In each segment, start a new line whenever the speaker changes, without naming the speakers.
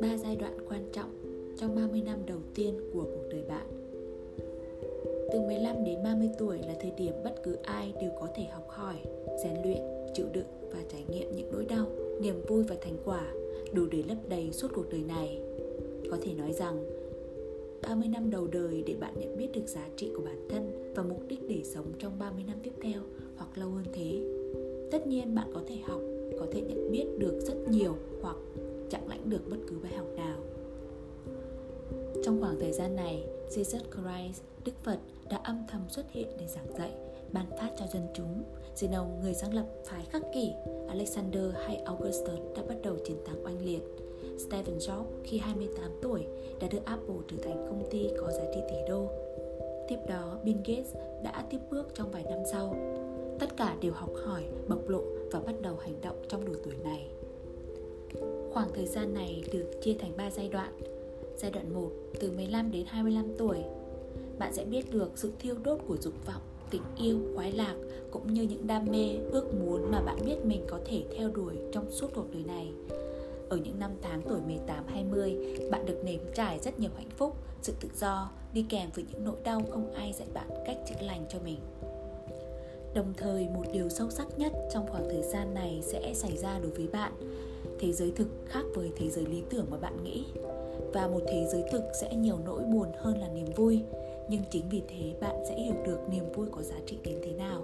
ba giai đoạn quan trọng trong 30 năm đầu tiên của cuộc đời bạn. Từ 15 đến 30 tuổi là thời điểm bất cứ ai đều có thể học hỏi, rèn luyện, chịu đựng và trải nghiệm những nỗi đau, niềm vui và thành quả đủ để lấp đầy suốt cuộc đời này. Có thể nói rằng 30 năm đầu đời để bạn nhận biết được giá trị của bản thân và mục đích để sống trong 30 năm tiếp theo hoặc lâu hơn thế. Tất nhiên bạn có thể học, có thể nhận biết được rất nhiều hoặc chẳng lãnh được bất cứ bài học nào. Trong khoảng thời gian này, Jesus Christ, Đức Phật đã âm thầm xuất hiện để giảng dạy, ban phát cho dân chúng. Zeno, người sáng lập phái khắc kỷ, Alexander hay Augustus đã bắt đầu chiến thắng oanh liệt. Stephen Jobs khi 28 tuổi đã đưa Apple trở thành công ty có giá trị tỷ đô. Tiếp đó, Bill Gates đã tiếp bước trong vài năm sau. Tất cả đều học hỏi, bộc lộ và bắt đầu hành động trong độ tuổi này. Khoảng thời gian này được chia thành 3 giai đoạn. Giai đoạn 1 từ 15 đến 25 tuổi. Bạn sẽ biết được sự thiêu đốt của dục vọng, tình yêu, khoái lạc cũng như những đam mê, ước muốn mà bạn biết mình có thể theo đuổi trong suốt cuộc đời này. Ở những năm tháng tuổi 18 20, bạn được nếm trải rất nhiều hạnh phúc, sự tự do đi kèm với những nỗi đau không ai dạy bạn cách chữa lành cho mình. Đồng thời, một điều sâu sắc nhất trong khoảng thời gian này sẽ xảy ra đối với bạn. Thế giới thực khác với thế giới lý tưởng mà bạn nghĩ. Và một thế giới thực sẽ nhiều nỗi buồn hơn là niềm vui. Nhưng chính vì thế bạn sẽ hiểu được niềm vui có giá trị đến thế nào.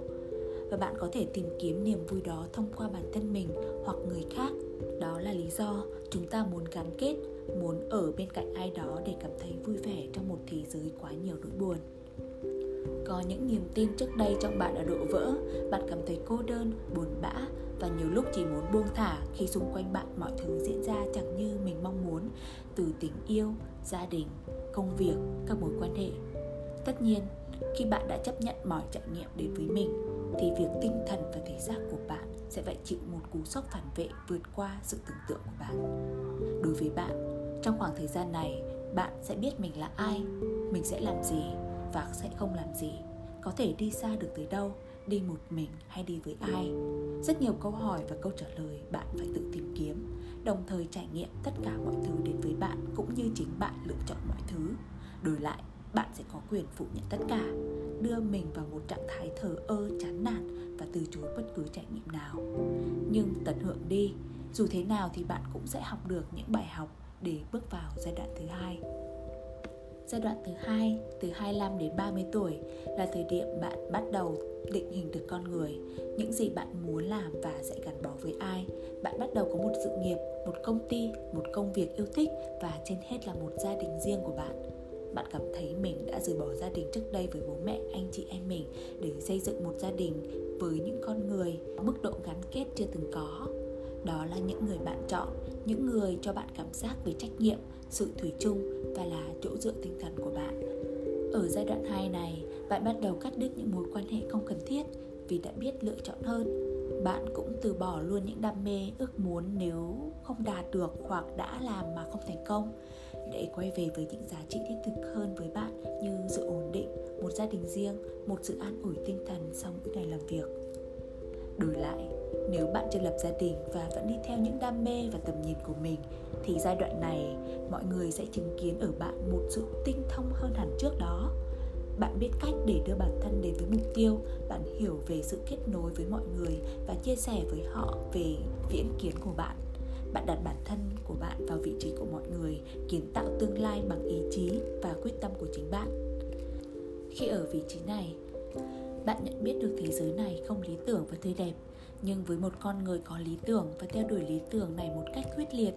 Và bạn có thể tìm kiếm niềm vui đó thông qua bản thân mình hoặc người khác. Đó là lý do chúng ta muốn gắn kết muốn ở bên cạnh ai đó để cảm thấy vui vẻ trong một thế giới quá nhiều nỗi buồn có những niềm tin trước đây trong bạn đã đổ vỡ. Bạn cảm thấy cô đơn, buồn bã và nhiều lúc chỉ muốn buông thả khi xung quanh bạn mọi thứ diễn ra chẳng như mình mong muốn. Từ tình yêu, gia đình, công việc, các mối quan hệ. Tất nhiên, khi bạn đã chấp nhận mọi trải nghiệm đến với mình, thì việc tinh thần và thể xác của bạn sẽ phải chịu một cú sốc phản vệ vượt qua sự tưởng tượng của bạn. Đối với bạn, trong khoảng thời gian này, bạn sẽ biết mình là ai, mình sẽ làm gì và sẽ không làm gì. Có thể đi xa được tới đâu, đi một mình hay đi với ai? Rất nhiều câu hỏi và câu trả lời bạn phải tự tìm kiếm, đồng thời trải nghiệm tất cả mọi thứ đến với bạn cũng như chính bạn lựa chọn mọi thứ. Đổi lại, bạn sẽ có quyền phủ nhận tất cả, đưa mình vào một trạng thái thờ ơ, chán nản và từ chối bất cứ trải nghiệm nào. Nhưng tận hưởng đi, dù thế nào thì bạn cũng sẽ học được những bài học để bước vào giai đoạn thứ hai. Giai đoạn thứ hai, từ 25 đến 30 tuổi là thời điểm bạn bắt đầu định hình được con người, những gì bạn muốn làm và sẽ gắn bó với ai. Bạn bắt đầu có một sự nghiệp, một công ty, một công việc yêu thích và trên hết là một gia đình riêng của bạn. Bạn cảm thấy mình đã rời bỏ gia đình trước đây với bố mẹ, anh chị em mình để xây dựng một gia đình với những con người mức độ gắn kết chưa từng có. Đó là những người bạn chọn, những người cho bạn cảm giác về trách nhiệm, sự thủy chung và là chỗ dựa tinh thần của bạn. Ở giai đoạn 2 này, bạn bắt đầu cắt đứt những mối quan hệ không cần thiết vì đã biết lựa chọn hơn. Bạn cũng từ bỏ luôn những đam mê, ước muốn nếu không đạt được hoặc đã làm mà không thành công để quay về với những giá trị thiết thực hơn với bạn như sự ổn định, một gia đình riêng, một sự an ủi tinh thần sau mỗi ngày làm việc. Đổi lại, nếu bạn chưa lập gia đình và vẫn đi theo những đam mê và tầm nhìn của mình thì giai đoạn này mọi người sẽ chứng kiến ở bạn một sự tinh thông hơn hẳn trước đó. Bạn biết cách để đưa bản thân đến với mục tiêu bạn hiểu về sự kết nối với mọi người và chia sẻ với họ về viễn kiến của bạn. Bạn đặt bản thân của bạn vào vị trí của mọi người kiến tạo tương lai bằng ý chí và quyết tâm của chính bạn. Khi ở vị trí này bạn nhận biết được thế giới này không lý tưởng và tươi đẹp, nhưng với một con người có lý tưởng và theo đuổi lý tưởng này một cách quyết liệt,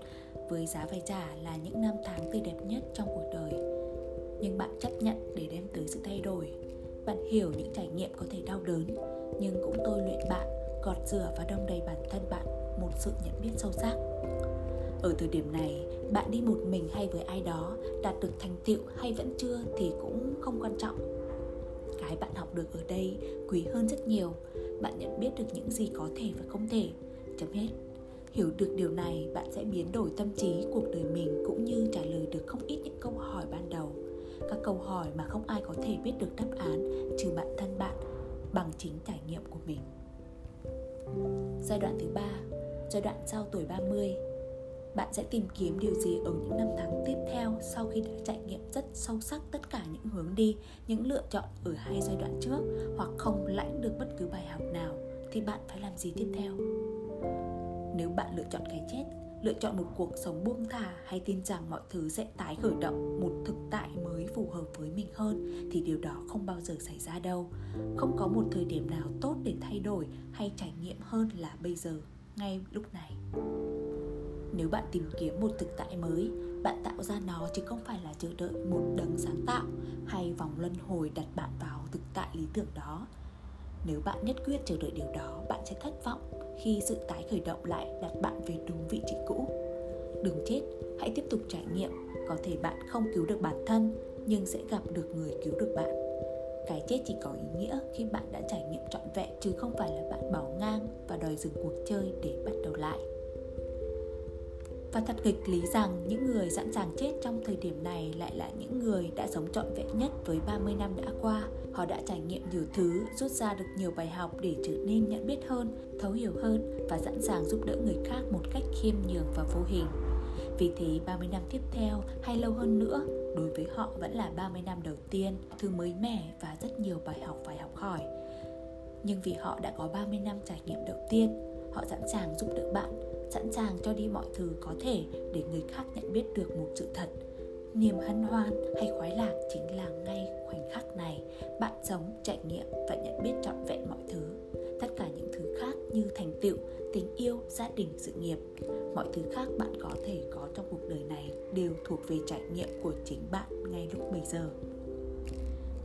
với giá phải trả là những năm tháng tươi đẹp nhất trong cuộc đời. Nhưng bạn chấp nhận để đem tới sự thay đổi. Bạn hiểu những trải nghiệm có thể đau đớn, nhưng cũng tôi luyện bạn, gọt rửa và đông đầy bản thân bạn một sự nhận biết sâu sắc. Ở thời điểm này, bạn đi một mình hay với ai đó, đạt được thành tựu hay vẫn chưa thì cũng không quan trọng cái bạn học được ở đây quý hơn rất nhiều. Bạn nhận biết được những gì có thể và không thể. Chấm hết. Hiểu được điều này bạn sẽ biến đổi tâm trí cuộc đời mình cũng như trả lời được không ít những câu hỏi ban đầu. Các câu hỏi mà không ai có thể biết được đáp án trừ bản thân bạn bằng chính trải nghiệm của mình. Giai đoạn thứ ba, giai đoạn sau tuổi 30 bạn sẽ tìm kiếm điều gì ở những năm tháng tiếp theo sau khi đã trải nghiệm rất sâu sắc tất cả những hướng đi, những lựa chọn ở hai giai đoạn trước hoặc không lãnh được bất cứ bài học nào thì bạn phải làm gì tiếp theo? Nếu bạn lựa chọn cái chết, lựa chọn một cuộc sống buông thả hay tin rằng mọi thứ sẽ tái khởi động một thực tại mới phù hợp với mình hơn thì điều đó không bao giờ xảy ra đâu. Không có một thời điểm nào tốt để thay đổi hay trải nghiệm hơn là bây giờ, ngay lúc này nếu bạn tìm kiếm một thực tại mới, bạn tạo ra nó chứ không phải là chờ đợi một đấng sáng tạo hay vòng luân hồi đặt bạn vào thực tại lý tưởng đó. Nếu bạn nhất quyết chờ đợi điều đó, bạn sẽ thất vọng khi sự tái khởi động lại đặt bạn về đúng vị trí cũ. Đừng chết, hãy tiếp tục trải nghiệm. Có thể bạn không cứu được bản thân, nhưng sẽ gặp được người cứu được bạn. Cái chết chỉ có ý nghĩa khi bạn đã trải nghiệm trọn vẹn chứ không phải là bạn bỏ ngang và đòi dừng cuộc chơi để bắt đầu lại và thật nghịch lý rằng những người sẵn sàng chết trong thời điểm này lại là những người đã sống trọn vẹn nhất với 30 năm đã qua. Họ đã trải nghiệm nhiều thứ, rút ra được nhiều bài học để trở nên nhận biết hơn, thấu hiểu hơn và sẵn sàng giúp đỡ người khác một cách khiêm nhường và vô hình. Vì thế 30 năm tiếp theo hay lâu hơn nữa, đối với họ vẫn là 30 năm đầu tiên, thứ mới mẻ và rất nhiều bài học phải học hỏi. Nhưng vì họ đã có 30 năm trải nghiệm đầu tiên, họ sẵn sàng giúp đỡ bạn sẵn sàng cho đi mọi thứ có thể để người khác nhận biết được một sự thật. Niềm hân hoan hay khoái lạc chính là ngay khoảnh khắc này bạn sống trải nghiệm và nhận biết trọn vẹn mọi thứ. Tất cả những thứ khác như thành tựu tình yêu gia đình sự nghiệp mọi thứ khác bạn có thể có trong cuộc đời này đều thuộc về trải nghiệm của chính bạn ngay lúc bây giờ.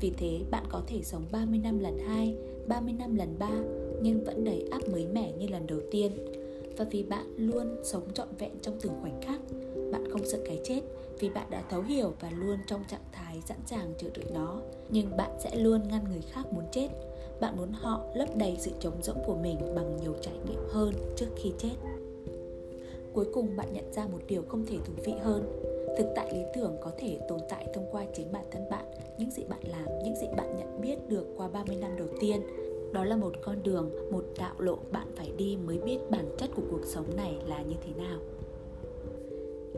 Vì thế bạn có thể sống 30 năm lần 2, 30 năm lần 3 nhưng vẫn đầy áp mới mẻ như lần đầu tiên và vì bạn luôn sống trọn vẹn trong từng khoảnh khắc, bạn không sợ cái chết vì bạn đã thấu hiểu và luôn trong trạng thái sẵn sàng chờ đợi nó. Nhưng bạn sẽ luôn ngăn người khác muốn chết. Bạn muốn họ lấp đầy sự trống rỗng của mình bằng nhiều trải nghiệm hơn trước khi chết. Cuối cùng bạn nhận ra một điều không thể thú vị hơn. Thực tại lý tưởng có thể tồn tại thông qua chính bản thân bạn, những gì bạn làm, những gì bạn nhận biết được qua 30 năm đầu tiên đó là một con đường, một đạo lộ bạn phải đi mới biết bản chất của cuộc sống này là như thế nào.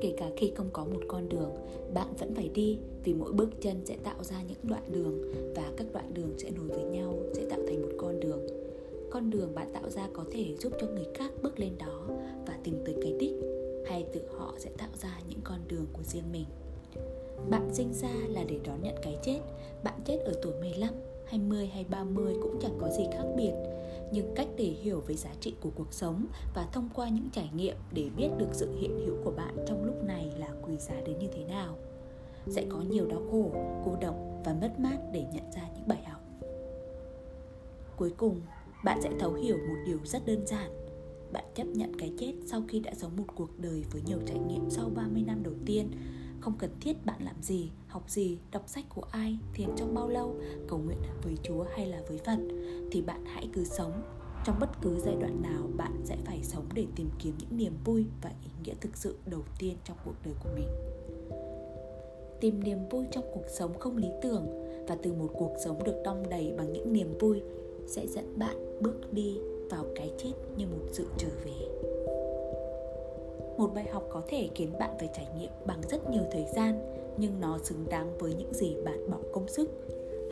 Kể cả khi không có một con đường, bạn vẫn phải đi vì mỗi bước chân sẽ tạo ra những đoạn đường và các đoạn đường sẽ nối với nhau, sẽ tạo thành một con đường. Con đường bạn tạo ra có thể giúp cho người khác bước lên đó và tìm tới cái đích, hay tự họ sẽ tạo ra những con đường của riêng mình. Bạn sinh ra là để đón nhận cái chết, bạn chết ở tuổi 15 20 hay 30 cũng chẳng có gì khác biệt. Nhưng cách để hiểu về giá trị của cuộc sống và thông qua những trải nghiệm để biết được sự hiện hữu của bạn trong lúc này là quý giá đến như thế nào. Sẽ có nhiều đau khổ, cô độc và mất mát để nhận ra những bài học. Cuối cùng, bạn sẽ thấu hiểu một điều rất đơn giản. Bạn chấp nhận cái chết sau khi đã sống một cuộc đời với nhiều trải nghiệm sau 30 năm đầu tiên. Không cần thiết bạn làm gì học gì, đọc sách của ai, thiền trong bao lâu, cầu nguyện với chúa hay là với phật, thì bạn hãy cứ sống. Trong bất cứ giai đoạn nào, bạn sẽ phải sống để tìm kiếm những niềm vui và ý nghĩa thực sự đầu tiên trong cuộc đời của mình. Tìm niềm vui trong cuộc sống không lý tưởng và từ một cuộc sống được đong đầy bằng những niềm vui sẽ dẫn bạn bước đi vào cái chết như một sự trở về. Một bài học có thể khiến bạn phải trải nghiệm bằng rất nhiều thời gian nhưng nó xứng đáng với những gì bạn bỏ công sức.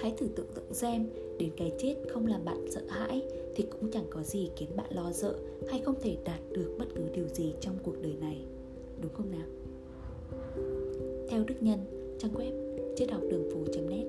Hãy thử tưởng tượng xem, đến cái chết không làm bạn sợ hãi thì cũng chẳng có gì khiến bạn lo sợ hay không thể đạt được bất cứ điều gì trong cuộc đời này. Đúng không nào? Theo đức nhân, trang web chết học đường phố net.